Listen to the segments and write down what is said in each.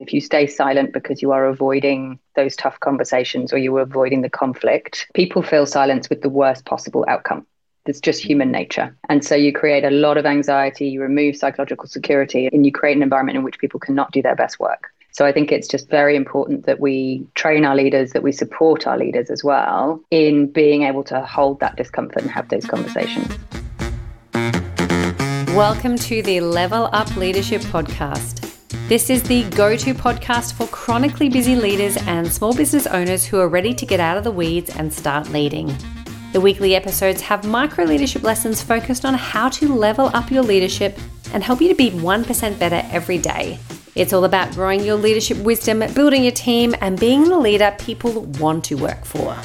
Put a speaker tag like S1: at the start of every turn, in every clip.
S1: If you stay silent because you are avoiding those tough conversations or you are avoiding the conflict, people feel silence with the worst possible outcome. It's just human nature. And so you create a lot of anxiety, you remove psychological security, and you create an environment in which people cannot do their best work. So I think it's just very important that we train our leaders, that we support our leaders as well in being able to hold that discomfort and have those conversations.
S2: Welcome to the Level Up Leadership Podcast. This is the go to podcast for chronically busy leaders and small business owners who are ready to get out of the weeds and start leading. The weekly episodes have micro leadership lessons focused on how to level up your leadership and help you to be 1% better every day. It's all about growing your leadership wisdom, building your team, and being the leader people want to work for.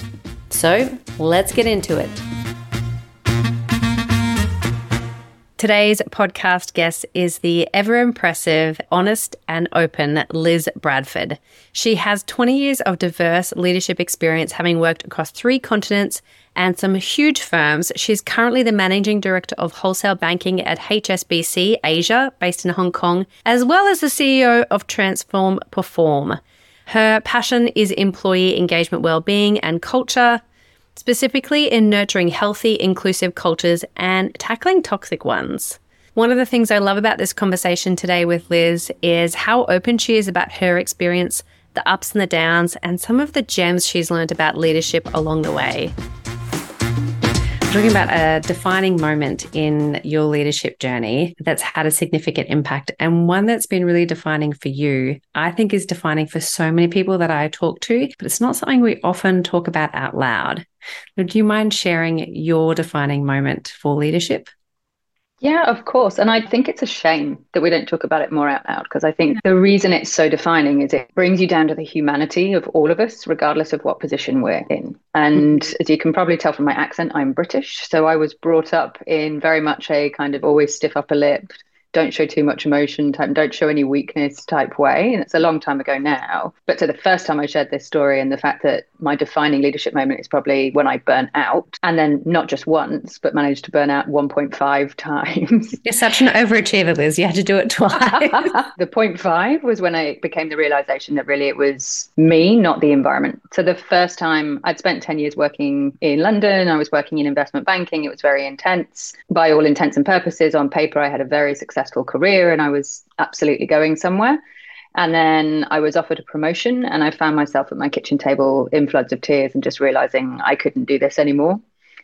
S2: So let's get into it. Today's podcast guest is the ever impressive, honest, and open Liz Bradford. She has 20 years of diverse leadership experience, having worked across three continents and some huge firms. She's currently the managing director of wholesale banking at HSBC Asia, based in Hong Kong, as well as the CEO of Transform Perform. Her passion is employee engagement well-being and culture, specifically in nurturing healthy, inclusive cultures and tackling toxic ones. One of the things I love about this conversation today with Liz is how open she is about her experience, the ups and the downs, and some of the gems she's learned about leadership along the way. Talking about a defining moment in your leadership journey that's had a significant impact and one that's been really defining for you, I think is defining for so many people that I talk to, but it's not something we often talk about out loud. Would you mind sharing your defining moment for leadership?
S1: Yeah, of course. And I think it's a shame that we don't talk about it more out loud because I think the reason it's so defining is it brings you down to the humanity of all of us, regardless of what position we're in. And mm-hmm. as you can probably tell from my accent, I'm British. So I was brought up in very much a kind of always stiff upper lip, don't show too much emotion type, don't show any weakness type way. And it's a long time ago now. But so the first time I shared this story and the fact that my defining leadership moment is probably when I burn out and then not just once, but managed to burn out 1.5 times.
S2: You're such an overachiever, Liz. You had to do it twice.
S1: the point five was when I became the realization that really it was me, not the environment. So the first time I'd spent 10 years working in London, I was working in investment banking. It was very intense. By all intents and purposes, on paper, I had a very successful successful career and I was absolutely going somewhere. And then I was offered a promotion and I found myself at my kitchen table in floods of tears and just realizing I couldn't do this anymore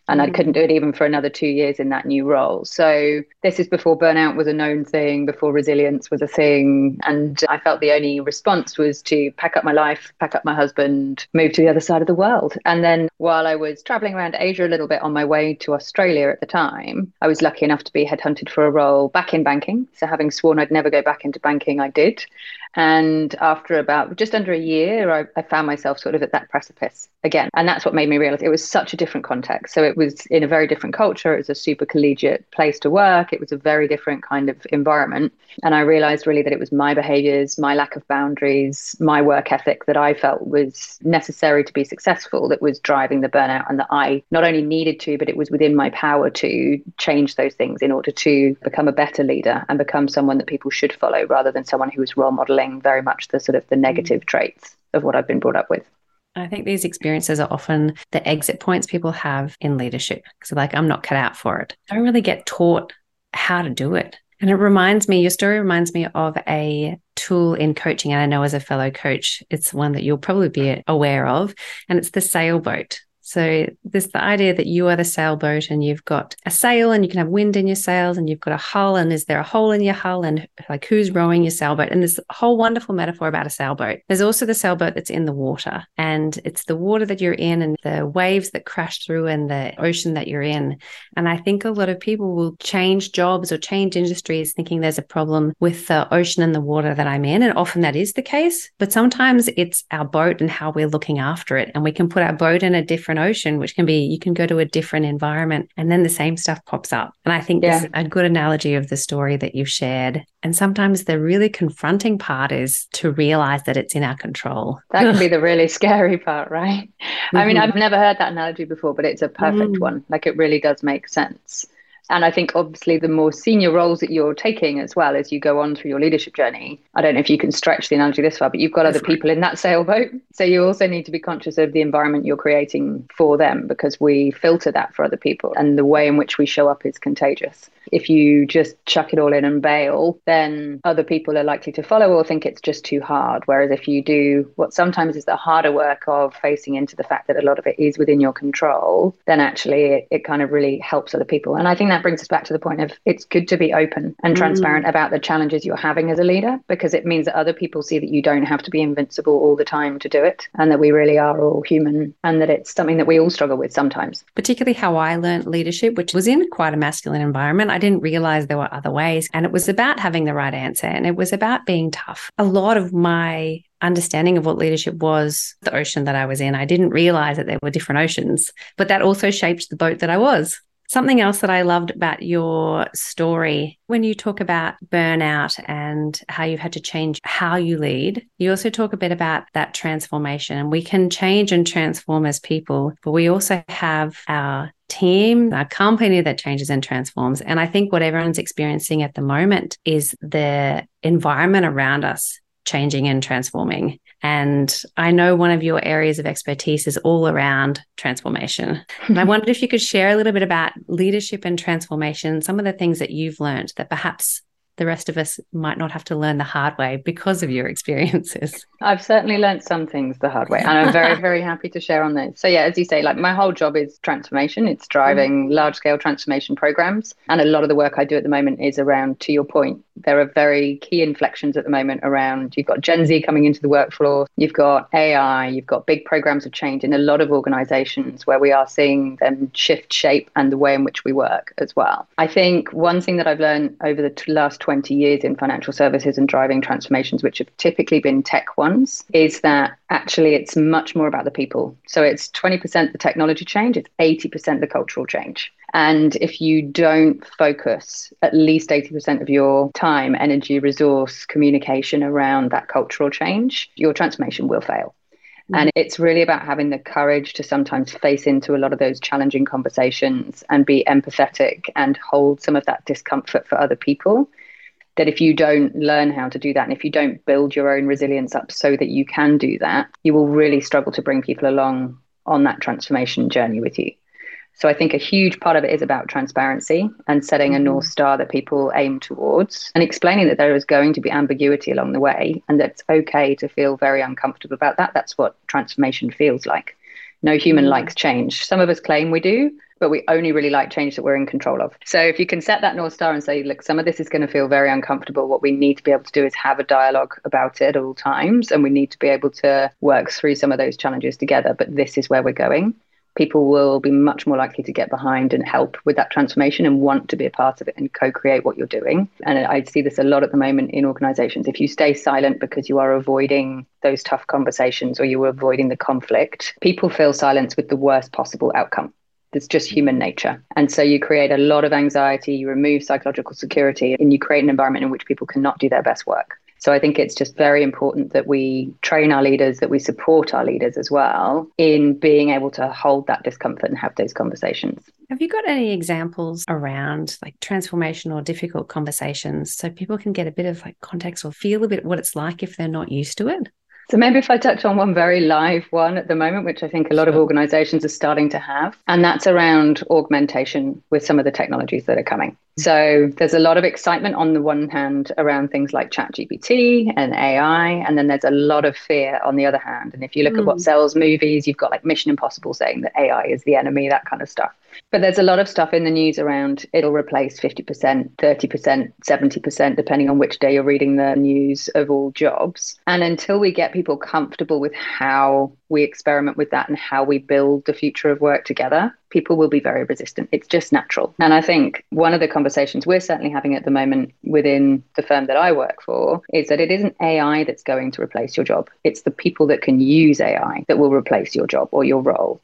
S1: and. I mm. couldn't do it even for another two years in that new role. So this is before burnout was a known thing, before resilience was a thing, and I felt the only response was to pack up my life, pack up my husband, move to the other side of the world. And then while I was traveling around Asia a little bit on my way to Australia at the time, I was lucky enough to be headhunted for a role back in banking. So having sworn I'd never go back into banking, I did. And after about just under a year, I, I, found myself sort of at that precipice again. And that's what made me realize it was such a different context. So it was in a very different culture. It was a super collegiate place to work. It was a very different kind of environment. And I realized really that it was my behaviors, my lack of boundaries, my work ethic that I felt was necessary to be successful that was driving the burnout. And that I not only needed to, but it was within my power to change those things in order to become a better leader and become someone that people should follow rather than someone who was role modeling modeling very much the sort of the mm. negative traits of what I've been brought up with.
S2: I think these experiences are often the exit points people have in leadership. So, like, I'm not cut out for it. I don't really get taught how to do it. And it reminds me, your story reminds me of a tool in coaching. And I know as a fellow coach, it's one that you'll probably be aware of, and it's the sailboat. So there's the idea that you are the sailboat and you've got a sail and you can have wind in your sails and you've got a hull and is there a hole in your hull and like who's rowing your sailboat? And there's a whole wonderful metaphor about a sailboat. There's also the sailboat that's in the water and it's the water that you're in and the waves that crash through and the ocean that you're in. And I think a lot of people will change jobs or change industries thinking there's a problem with the ocean and the water that I'm in. And often that is the case, but sometimes it's our boat and how we're looking after it. And we can put our boat in a different ocean, which can be you can go to a different environment and then the same stuff pops up. And I think yeah. a good analogy of the story that you've shared. And sometimes the really confronting part is to realize that it's in our control.
S1: That can be the really scary part, right? Mm-hmm. I mean, mm-hmm. I've never heard that analogy before, but it's a perfect mm. one. Like it really does make sense. And I think obviously the more senior roles that you're taking as well as you go on through your leadership journey, I don't know if you can stretch the analogy this far, but you've got other people in that sailboat. So you also need to be conscious of the environment you're creating for them because we filter that for other people and the way in which we show up is contagious. If you just chuck it all in and bail, then other people are likely to follow or think it's just too hard. Whereas if you do what sometimes is the harder work of facing into the fact that a lot of it is within your control, then actually it, it kind of really helps other people. And I think that brings us back to the point of it's good to be open and transparent mm. about the challenges you're having as a leader because it means that other people see that you don't have to be invincible all the time to do it and that we really are all human and that it's something that we all struggle with sometimes.
S2: Particularly how I learned leadership, which was in quite a masculine environment. I didn't realize there were other ways. And it was about having the right answer and it was about being tough. A lot of my understanding of what leadership was the ocean that I was in. I didn't realize that there were different oceans, but that also shaped the boat that I was. Something else that I loved about your story, when you talk about burnout and how you've had to change how you lead, you also talk a bit about that transformation. And we can change and transform as people, but we also have our team, our company that changes and transforms. And I think what everyone's experiencing at the moment is the environment around us changing and transforming. And I know one of your areas of expertise is all around transformation. and I wondered if you could share a little bit about leadership and transformation, some of the things that you've learned that perhaps the rest of us might not have to learn the hard way because of your experiences.
S1: I've certainly learned some things the hard way, and I'm very, very happy to share on those. So, yeah, as you say, like my whole job is transformation, it's driving mm-hmm. large scale transformation programs. And a lot of the work I do at the moment is around, to your point, there are very key inflections at the moment around you've got Gen Z coming into the workforce, you've got AI, you've got big programs of change in a lot of organizations where we are seeing them shift shape and the way in which we work as well. I think one thing that I've learned over the last 20 years in financial services and driving transformations, which have typically been tech ones, is that actually it's much more about the people. So it's 20% the technology change, it's 80% the cultural change. And if you don't focus at least 80% of your time, energy, resource, communication around that cultural change, your transformation will fail. Mm. And it's really about having the courage to sometimes face into a lot of those challenging conversations and be empathetic and hold some of that discomfort for other people that if you don't learn how to do that and if you don't build your own resilience up so that you can do that, you will really struggle to bring people along on that transformation journey with you. So I think a huge part of it is about transparency and setting a North mm-hmm. Star that people aim towards and explaining that there is going to be ambiguity along the way and that it's okay to feel very uncomfortable about that. That's what transformation feels like. No human mm-hmm. likes change. Some of us claim we do, but we only really like change that we're in control of. So if you can set that North Star and say, look, some of this is going to feel very uncomfortable, what we need to be able to do is have a dialogue about it at all times. And we need to be able to work through some of those challenges together. But this is where we're going. People will be much more likely to get behind and help with that transformation and want to be a part of it and co create what you're doing. And I see this a lot at the moment in organizations. If you stay silent because you are avoiding those tough conversations or you are avoiding the conflict, people feel silence with the worst possible outcome. It's just human nature. And so you create a lot of anxiety, you remove psychological security, and you create an environment in which people cannot do their best work. So I think it's just very important that we train our leaders, that we support our leaders as well in being able to hold that discomfort and have those conversations.
S2: Have you got any examples around like transformation or difficult conversations so people can get a bit of like context or feel a bit what it's like if they're not used to it?
S1: So maybe if I touch on one very live one at the moment, which I think a lot of organizations are starting to have, and that's around augmentation with some of the technologies that are coming. So there's a lot of excitement on the one hand around things like ChatGPT and AI, and then there's a lot of fear on the other hand. And if you look mm. at what hmm. sells movies, you've got like Mission Impossible saying that AI is the enemy, that kind of stuff. But there's a lot of stuff in the news around it'll replace 50%, 30%, 70%, depending on which day you're reading the news of all jobs. And until we get people comfortable with how we experiment with that and how we build the future of work together, people will be very resistant. It's just natural. And I think one of the conversations we're certainly having at the moment within the firm that I work for is that it isn't AI that's going to replace your job, it's the people that can use AI that will replace your job or your role.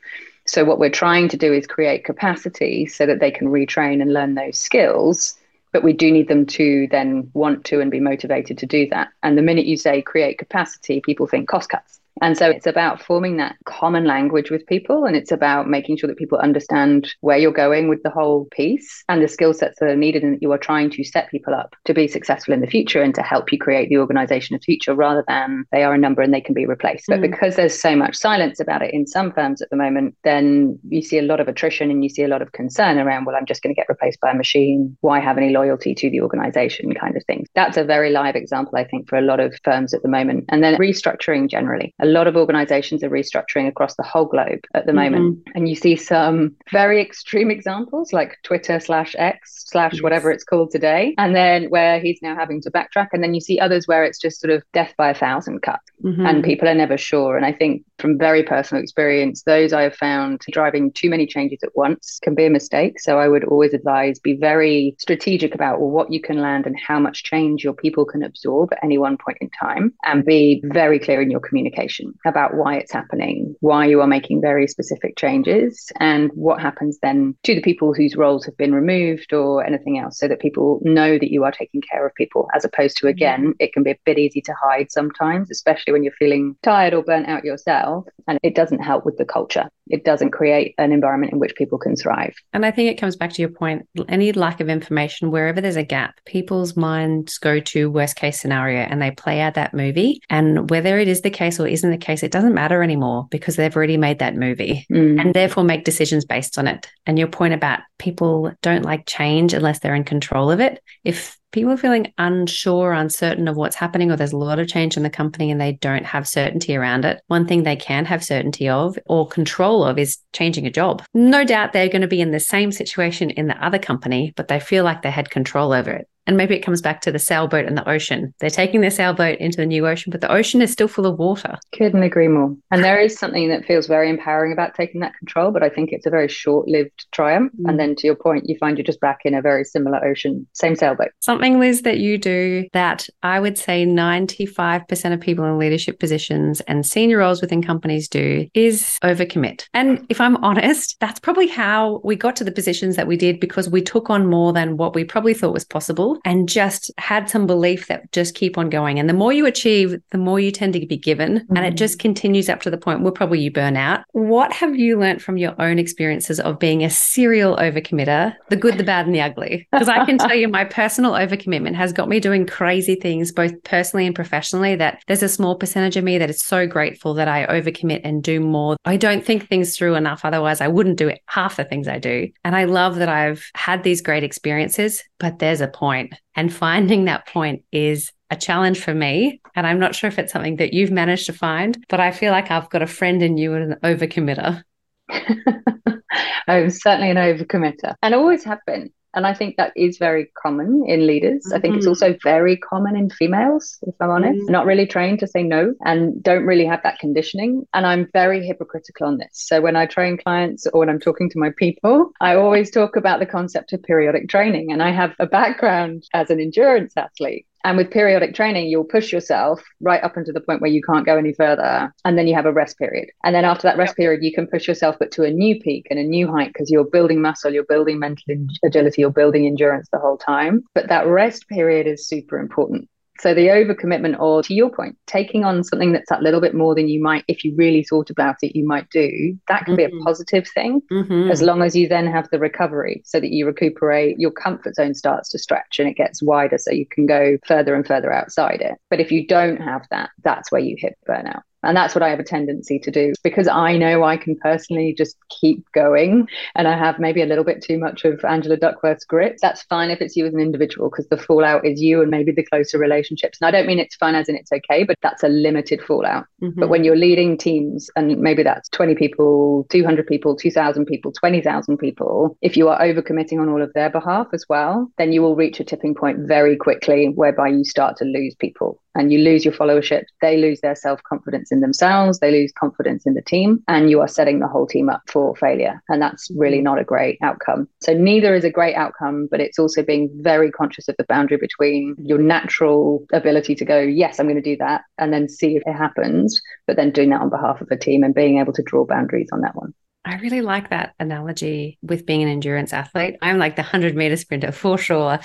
S1: So, what we're trying to do is create capacity so that they can retrain and learn those skills. But we do need them to then want to and be motivated to do that. And the minute you say create capacity, people think cost cuts. And so it's about forming that common language with people and it's about making sure that people understand where you're going with the whole piece and the skill sets that are needed and that you are trying to set people up to be successful in the future and to help you create the organization of the future rather than they are a number and they can be replaced. But mm. because there's so much silence about it in some firms at the moment, then you see a lot of attrition and you see a lot of concern around, well, I'm just going to get replaced by a machine. Why have any loyalty to the organization kind of thing? That's a very live example, I think, for a lot of firms at the moment. And then restructuring generally. A lot of organizations are restructuring across the whole globe at the mm-hmm. moment. And you see some very extreme examples like Twitter slash X slash yes. whatever it's called today. And then where he's now having to backtrack. And then you see others where it's just sort of death by a thousand cuts mm-hmm. and people are never sure. And I think from very personal experience, those I have found driving too many changes at once can be a mistake. So I would always advise be very strategic about well, what you can land and how much change your people can absorb at any one point in time and be very clear in your communication about why it's happening, why you are making very specific changes, and what happens then to the people whose roles have been removed or anything else, so that people know that you are taking care of people, as opposed to, mm-hmm. again, it can be a bit easy to hide sometimes, especially when you're feeling tired or burnt out yourself. And it doesn't help with the culture. It doesn't create an environment in which people can thrive.
S2: And I think it comes back to your point any lack of information, wherever there's a gap, people's minds go to worst case scenario and they play out that movie. And whether it is the case or isn't the case, it doesn't matter anymore because they've already made that movie mm. and therefore make decisions based on it. And your point about people don't like change unless they're in control of it. If people are feeling unsure, uncertain of what's happening, or there's a lot of change in the company and they don't have certainty around it, one thing they can have certainty of or control of is changing a job. No doubt they're going to be in the same situation in the other company, but they feel like they had control over it. And maybe it comes back to the sailboat and the ocean. They're taking their sailboat into the new ocean, but the ocean is still full of water.
S1: Couldn't agree more. And there is something that feels very empowering about taking that control, but I think it's a very short lived triumph. Mm. And then to your point, you find you're just back in a very similar ocean, same sailboat.
S2: Something, Liz, that you do that I would say 95% of people in leadership positions and senior roles within companies do is overcommit. And if I'm honest, that's probably how we got to the positions that we did because we took on more than what we probably thought was possible and just had some belief that just keep on going. And the more you achieve, the more you tend to be given. Mm-hmm. And it just continues up to the point where probably you burn out. What have you learned from your own experiences of being a serial overcommitter, the good, the bad, and the ugly? Because I can tell you my personal overcommitment has got me doing crazy things, both personally and professionally, that there's a small percentage of me that is so grateful that I overcommit and do more. I don't think things through enough. Otherwise, I wouldn't do it half the things I do. And I love that I've had these great experiences, but there's a point point. And finding that point is a challenge for me. And I'm not sure if it's something that you've managed to find, but I feel like I've got a friend in you and an overcommitter.
S1: I'm certainly an overcommitter and always have been. And I think that is very common in leaders. Mm-hmm. I think it's mm-hmm. also very common in females, if I'm honest, mm-hmm. not really trained to say no and don't really have that conditioning. And I'm very hypocritical on this. So when I train clients or when I'm talking to my people, I always talk about the concept of periodic training. And I have a background as an endurance athlete. And with periodic training, you'll push yourself right up until the point where you can't go any further. And then you have a rest period. And then after that rest yep. period, you can push yourself, but to a new peak and a new height because you're building muscle, you're building mental agility, you're building endurance the whole time. But that rest period is super important. So the overcommitment, or to your point, taking on something that's a little bit more than you might, if you really thought about it, you might do, that can mm-hmm. be a mm-hmm. positive thing mm-hmm. as long as you then have the recovery so that you recuperate, your comfort zone starts to stretch and it gets wider so you can go further and further outside it. But if you don't have that, that's where you hit burnout. And that's what I have a tendency to do because I know I can personally just keep going and I have maybe a little bit too much of Angela Duckworth's grit. That's fine if it's you as an individual because the fallout is you and maybe the closer relationships. And I don't mean it's fun as in it's okay, but that's a limited fallout. Mm-hmm. But when you're leading teams and maybe that's 20 people, 200 people, 2,000 people, 20,000 people, if you are overcommitting on all of their behalf as well, then you will reach a tipping point very quickly whereby you start to lose people and you lose your followership. They lose their self confidence in themselves, they lose confidence in the team, and you are setting the whole team up for failure. And that's really not a great outcome. So, neither is a great outcome, but it's also being very conscious of the boundary between your natural ability to go, yes, I'm going to do that, and then see if it happens, but then doing that on behalf of a team and being able to draw boundaries on that one.
S2: I really like that analogy with being an endurance athlete. I'm like the 100 meter sprinter for sure.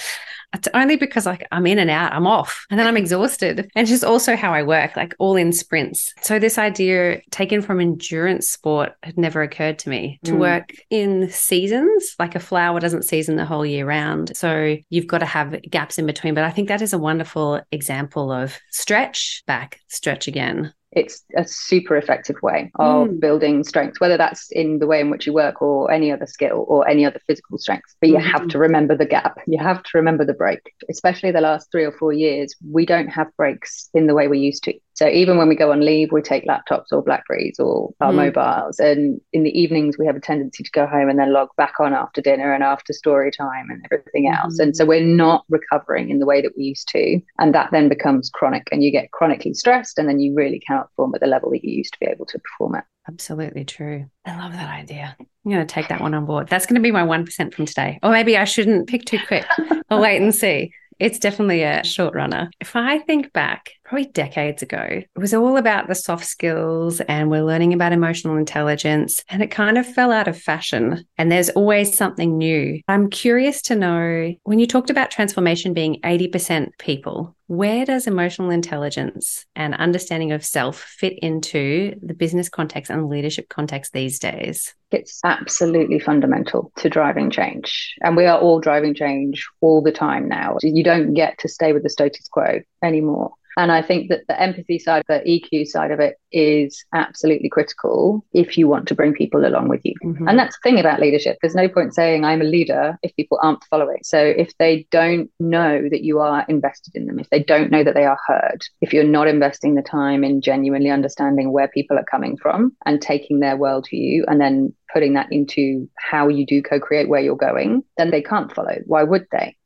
S2: It's only because like I'm in and out, I'm off, and then I'm exhausted. And it's just also how I work, like all in sprints. So this idea taken from endurance sport had never occurred to me to mm. work in seasons, like a flower doesn't season the whole year round. So you've got to have gaps in between. But I think that is a wonderful example of stretch back, stretch again
S1: it's a super effective way of mm. building strength, whether that's in the way in which you work or any other skill or any other physical strength. But you mm have to remember the gap. You have to remember the break. Especially the last three or four years, we don't have breaks in the way we used to. So even when we go on leave, we take laptops or Blackberries or our mm. mobiles. And in the evenings, we have a tendency to go home and then log back on after dinner and after story time and everything else. Mm. And so we're not recovering in the way that we used to. And that then becomes chronic and you get chronically stressed and then you really cannot perform at the level that you used to be able to perform at.
S2: Absolutely true. I love that idea. I'm going to take that one on board. That's going to be my 1% from today. Or maybe I shouldn't pick too quick. I'll wait and see it's definitely a short runner. If I think back, probably decades ago, it was all about the soft skills and we're learning about emotional intelligence, and it kind of fell out of fashion. And there's always something new. I'm curious to know when you talked about transformation being 80% people, where does emotional intelligence and understanding of self fit into the business context and leadership context these days?
S1: It's absolutely fundamental to driving change. And we are all driving change all the time now. You don't get to stay with the status quo anymore. And I think that the empathy side, the EQ side of it is absolutely critical if you want to bring people along with you. Mm-hmm. And that's the thing about leadership. There's no point saying I'm a leader if people aren't following. So if they don't know that you are invested in them, if they don't know that they are heard, if you're not investing the time in genuinely understanding where people are coming from and taking their world to you and then putting that into how you do co-create where you're going, then they can't follow. Why would they?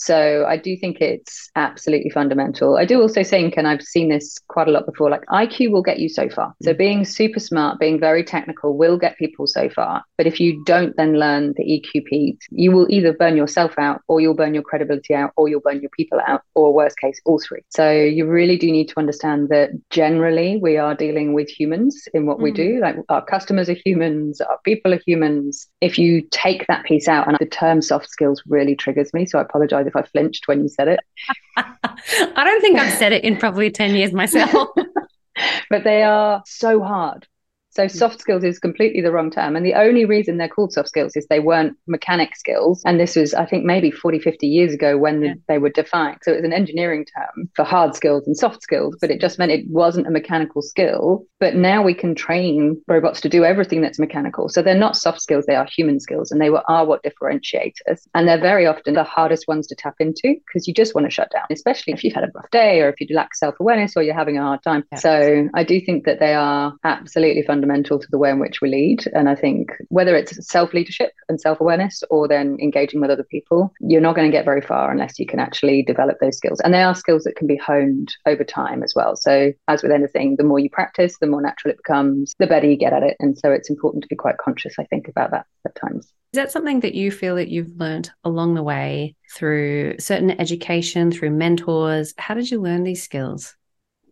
S1: So I do think it's absolutely fundamental. I do also think, and I've seen this quite a lot before, like IQ will get you so far. So mm. being super smart, being very technical will get people so far. But if you don't then learn the EQ piece, you will either burn yourself out or you'll burn your credibility out or you'll burn your people out or worst case, all three. So you really do need to understand that generally we are dealing with humans in what mm. we do. Like our customers are humans, our people are humans. If you take that piece out, and the term soft skills really triggers me. So I apologize if I flinched when you said it.
S2: I don't think I've said it in probably 10 years myself.
S1: but they are so hard. So mm. soft skills is completely the wrong term. And the only reason they're called soft skills is they weren't mechanic skills. And this was, I think, maybe 40, 50 years ago when yeah. they were defined. So it was an engineering term for hard skills and soft skills, but it just meant it wasn't a mechanical skill. But now we can train robots to do everything that's mechanical. So they're not soft skills, they are human skills. And they are what differentiate us. And they're very often the hardest ones to tap into because you just want to shut down, especially if you've had a rough day or if you lack self awareness or you're having a hard time. Yeah. So I do think that they are absolutely fundamental fundamental to the way in which we lead. And I think whether it's self leadership and self awareness or then engaging with other people, you're not going to get very far unless you can actually develop those skills. And they are skills that can be honed over time as well. So, as with anything, the more you practice, the more natural it becomes, the better you get at it. And so, it's important to be quite conscious, I think, about that at times.
S2: Is that something that you feel that you've learned along the way through certain education, through mentors? How did you learn these skills?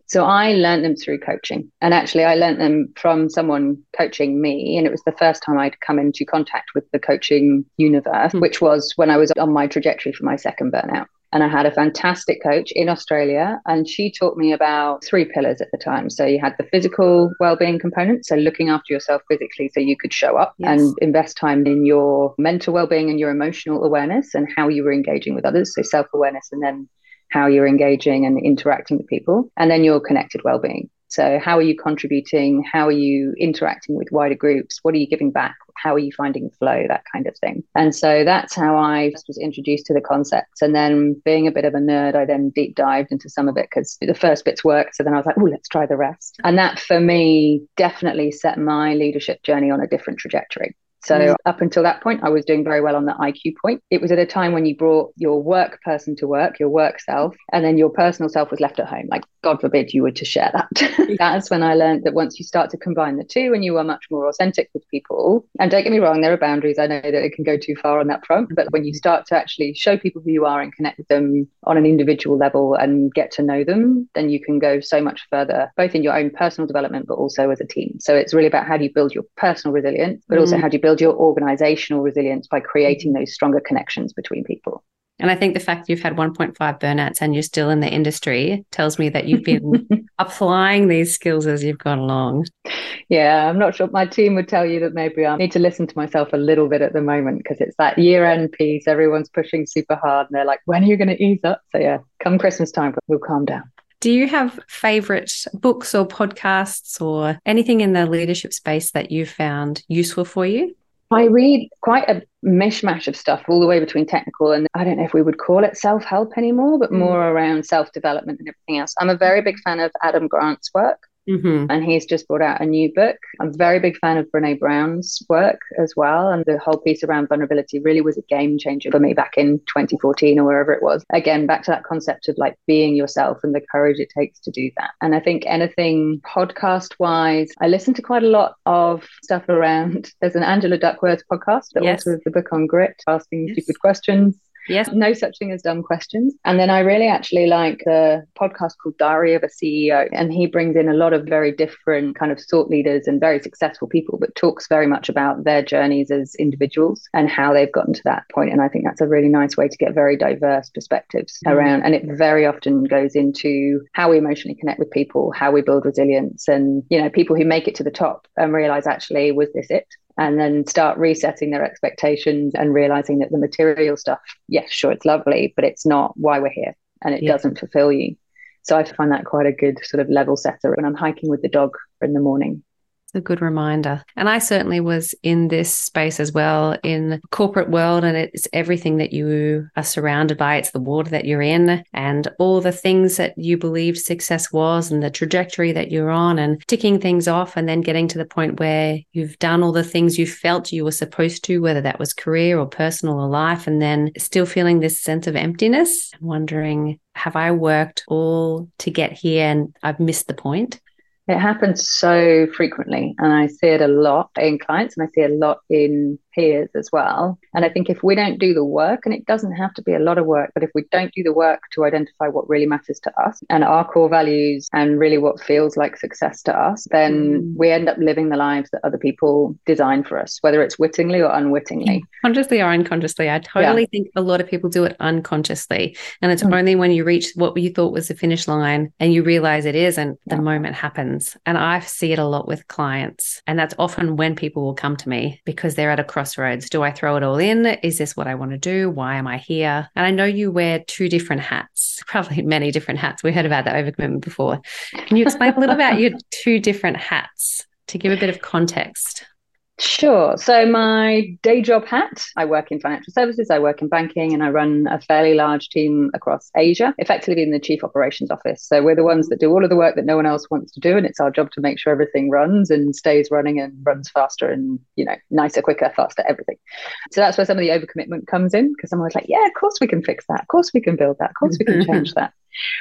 S1: So I learned them through coaching. And actually, I learned them from someone coaching me. And it was the first time I'd come into contact with the coaching universe, mm. which was when I was on my trajectory for my second burnout. And I had a fantastic coach in Australia, and she taught me about three pillars at the time. So you had the physical well-being component, so looking after yourself physically so you could show up yes. and invest time in your mental well-being and your emotional awareness and how you were engaging with others. So self-awareness and then how you're engaging and interacting with people, and then your connected well-being. So, how are you contributing? How are you interacting with wider groups? What are you giving back? How are you finding flow? That kind of thing. And so that's how I was introduced to the concepts. And then, being a bit of a nerd, I then deep dived into some of it because the first bits worked. So then I was like, oh, let's try the rest. And that for me definitely set my leadership journey on a different trajectory. So mm. up until that point, I was doing very well on the IQ point. It was at a time when you brought your work person to work, your work self, and then your personal self was left at home. Like God forbid you were to share that. That's when I learned that once you start to combine the two and you are much more authentic with people, and don't get me wrong, there are boundaries. I know that it can go too far on that front, but when you start to actually show people who you are and connect with them on an individual level and get to know them, then you can go so much further, both in your own personal development, but also as a team. So it's really about how do you build your personal resilience, but also mm. how do you build your organizational resilience by creating those stronger connections between people.
S2: And I think the fact you've had 1.5 burnouts and you're still in the industry tells me that you've been applying these skills as you've gone along.
S1: Yeah, I'm not sure. My team would tell you that maybe I need to listen to myself a little bit at the moment because it's that year end piece. Everyone's pushing super hard and they're like, when are you going to ease up? So, yeah, come Christmas time, we'll calm down.
S2: Do you have favorite books or podcasts or anything in the leadership space that you found useful for you?
S1: I read quite a mishmash of stuff all the way between technical and I don't know if we would call it self help anymore, but mm. more around self development and everything else. I'm a very big fan of Adam Grant's work. Mm-hmm. And he's just brought out a new book. I'm a very big fan of Brene Brown's work as well. And the whole piece around vulnerability really was a game changer for me back in 2014 or wherever it was. Again, back to that concept of like being yourself and the courage it takes to do that. And I think anything podcast wise, I listen to quite a lot of stuff around. There's an Angela Duckworth podcast that yes. also has the book on grit, asking yes. stupid questions.
S2: Yes.
S1: No such thing as dumb questions. And then I really actually like the podcast called Diary of a CEO. And he brings in a lot of very different kind of thought leaders and very successful people, but talks very much about their journeys as individuals and how they've gotten to that point. And I think that's a really nice way to get very diverse perspectives mm. around. And it very often goes into how we emotionally connect with people, how we build resilience, and, you know, people who make it to the top and realize actually, was this it? And then start resetting their expectations and realizing that the material stuff, yes, sure, it's lovely, but it's not why we're here and it yeah. doesn't fulfill you. So I find that quite a good sort of level setter when I'm hiking with the dog in the morning
S2: a good reminder. And I certainly was in this space as well in corporate world and it's everything that you are surrounded by. It's the water that you're in and all the things that you believed success was and the trajectory that you're on and ticking things off and then getting to the point where you've done all the things you felt you were supposed to, whether that was career or personal or life, and then still feeling this sense of emptiness, wondering, have I worked all to get here and I've missed the point?
S1: It happens so frequently, and I see it a lot in clients, and I see a lot in peers as well. And I think if we don't do the work, and it doesn't have to be a lot of work, but if we don't do the work to identify what really matters to us and our core values and really what feels like success to us, then mm. we end up living the lives that other people design for us, whether it's wittingly or unwittingly.
S2: Consciously or unconsciously. I totally yeah. think a lot of people do it unconsciously. And it's mm. only when you reach what you thought was the finish line and you realize it isn't, the yeah. moment happens. And I see it a lot with clients. And that's often when people will come to me because they're at a crossroads. Do I throw it all in? Is this what I want to do? Why am I here? And I know you wear two different hats, probably many different hats. We heard about that overcommitment before. Can you explain a little about your two different hats to give a bit of context?
S1: Sure. So, my day job hat, I work in financial services, I work in banking, and I run a fairly large team across Asia, effectively in the chief operations office. So, we're the ones that do all of the work that no one else wants to do. And it's our job to make sure everything runs and stays running and runs faster and, you know, nicer, quicker, faster, everything. So, that's where some of the overcommitment comes in because I'm always like, yeah, of course we can fix that. Of course we can build that. Of course we can change that.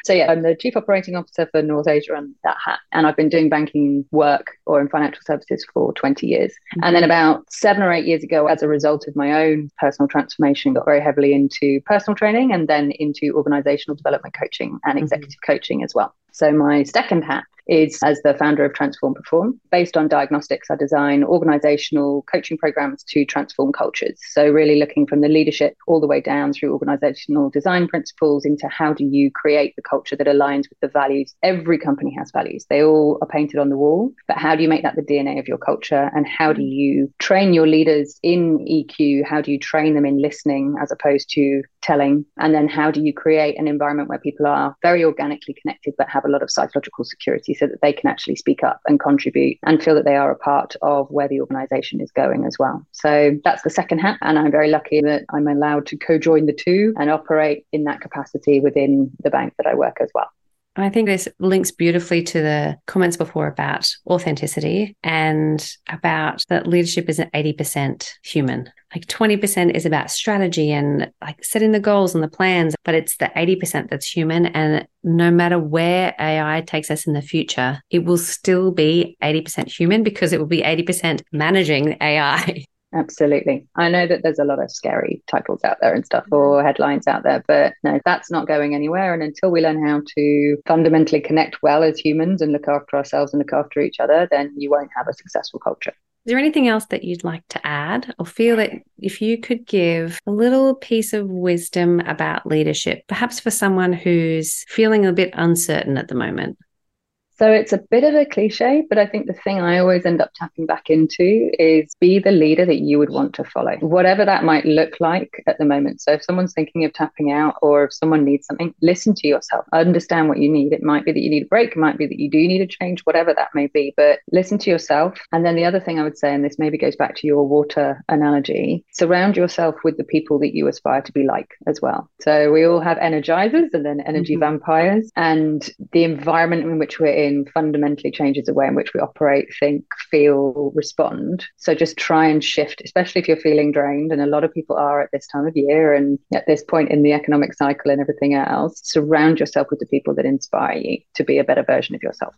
S1: So yeah, I'm the chief operating officer for North Asia on that hat, and I've been doing banking work or in financial services for 20 years. Mm-hmm. And then about seven or eight years ago, as a result of my own personal transformation, got very heavily into personal training and then into organizational development coaching and mm-hmm. executive mm-hmm. coaching as well. So my second hat is as the founder of Transform Perform. Based on diagnostics, I design organizational coaching programs to transform cultures. So, really looking from the leadership all the way down through organizational design principles into how do you create the culture that aligns with the values. Every company has values, they all are painted on the wall, but how do you make that the DNA of your culture? And how do you train your leaders in EQ? How do you train them in listening as opposed to telling? And then how do you create an environment where people are very organically connected but have a lot of psychological security so that they can actually speak up and contribute and feel that they are a part of where the organization is going as well. So that's the second hat. And I'm very lucky that I'm allowed to co join the two and operate in that capacity within the bank that I work as well.
S2: I think this links beautifully to the comments before about authenticity and about that leadership is 80% human. Like 20% is about strategy and like setting the goals and the plans, but it's the 80% that's human. And no matter where AI takes us in the future, it will still be 80% human because it will be 80% managing AI.
S1: Absolutely. I know that there's a lot of scary titles out there and stuff mm-hmm. or headlines out there, but no, that's not going anywhere. And until we learn how to fundamentally connect well as humans and look after ourselves and look after each other, then you won't have a successful culture.
S2: Is there anything else that you'd like to add or feel that if you could give a little piece of wisdom about leadership, perhaps for someone who's feeling a bit uncertain at the moment?
S1: So it's a bit of a cliche, but I think the thing I always end up tapping back into is be the leader that you would want to follow, whatever that might look like at the moment. So if someone's thinking of tapping out or if someone needs something, listen to yourself, understand what you need. It might be that you need a break, it might be that you do need a change, whatever that may be, but listen to yourself. And then the other thing I would say, and this maybe goes back to your water analogy, surround yourself with the people that you aspire to be like as well. So we all have energizers and then energy mm-hmm. vampires, and the environment in which we're in fundamentally changes the way in which we operate, think, feel, respond. So just try and shift, especially if you're feeling drained. And a lot of people are at this time of year and at this point in the economic cycle and everything else. Surround yourself with the people that inspire you to be a better version of yourself.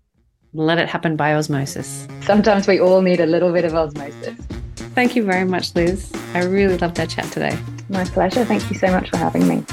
S2: Let it happen by osmosis.
S1: Sometimes we all need a little bit of osmosis.
S2: Thank you very much, Liz. I really loved our chat today.
S1: My pleasure. Thank you so much for having me.